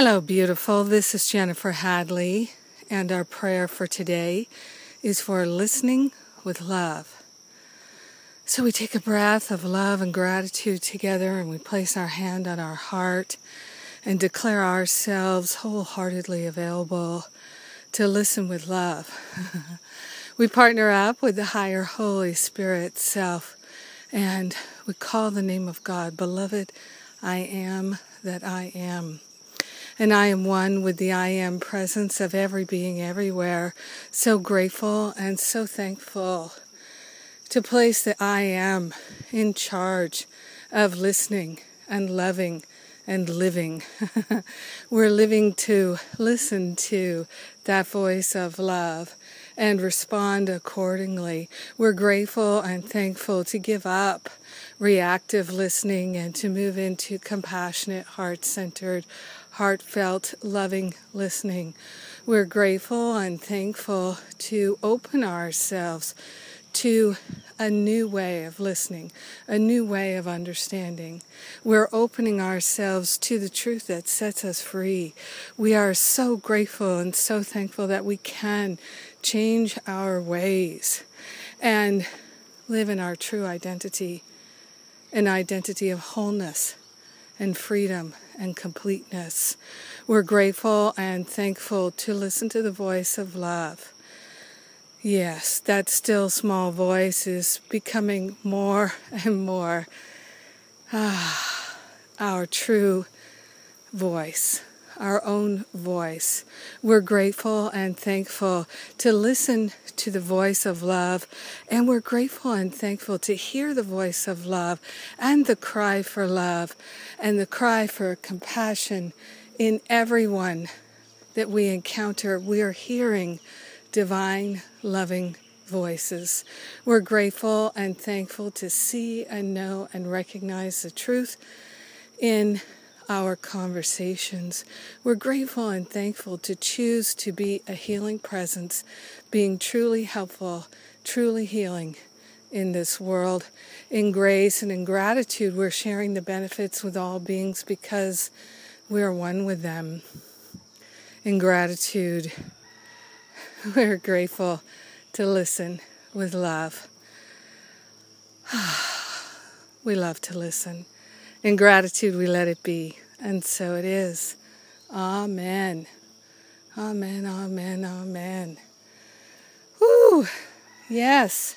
Hello, beautiful. This is Jennifer Hadley, and our prayer for today is for listening with love. So we take a breath of love and gratitude together, and we place our hand on our heart and declare ourselves wholeheartedly available to listen with love. we partner up with the higher Holy Spirit self, and we call the name of God, Beloved, I am that I am. And I am one with the I am presence of every being everywhere. So grateful and so thankful to place the I am in charge of listening and loving and living. We're living to listen to that voice of love and respond accordingly. We're grateful and thankful to give up reactive listening and to move into compassionate, heart centered, heartfelt, loving listening. We're grateful and thankful to open ourselves to a new way of listening, a new way of understanding. We're opening ourselves to the truth that sets us free. We are so grateful and so thankful that we can change our ways and live in our true identity, an identity of wholeness and freedom and completeness. We're grateful and thankful to listen to the voice of love. Yes, that still small voice is becoming more and more ah, our true voice our own voice. We're grateful and thankful to listen to the voice of love, and we're grateful and thankful to hear the voice of love and the cry for love and the cry for compassion in everyone that we encounter. We are hearing divine, loving voices. We're grateful and thankful to see and know and recognize the truth in our conversations. We're grateful and thankful to choose to be a healing presence, being truly helpful, truly healing in this world. In grace and in gratitude, we're sharing the benefits with all beings because we're one with them. In gratitude, we're grateful to listen with love. we love to listen. In gratitude, we let it be. And so it is. Amen. Amen, amen, amen. Woo! Yes.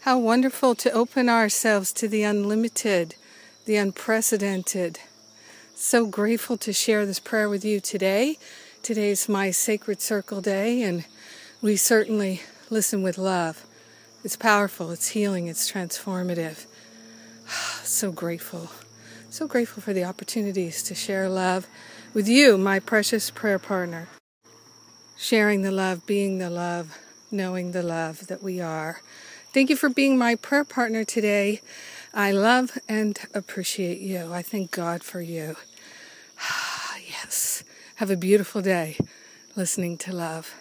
How wonderful to open ourselves to the unlimited, the unprecedented. So grateful to share this prayer with you today. Today's my sacred circle day, and we certainly listen with love. It's powerful, it's healing, it's transformative. So grateful. So grateful for the opportunities to share love with you, my precious prayer partner. Sharing the love, being the love, knowing the love that we are. Thank you for being my prayer partner today. I love and appreciate you. I thank God for you. yes. Have a beautiful day listening to love.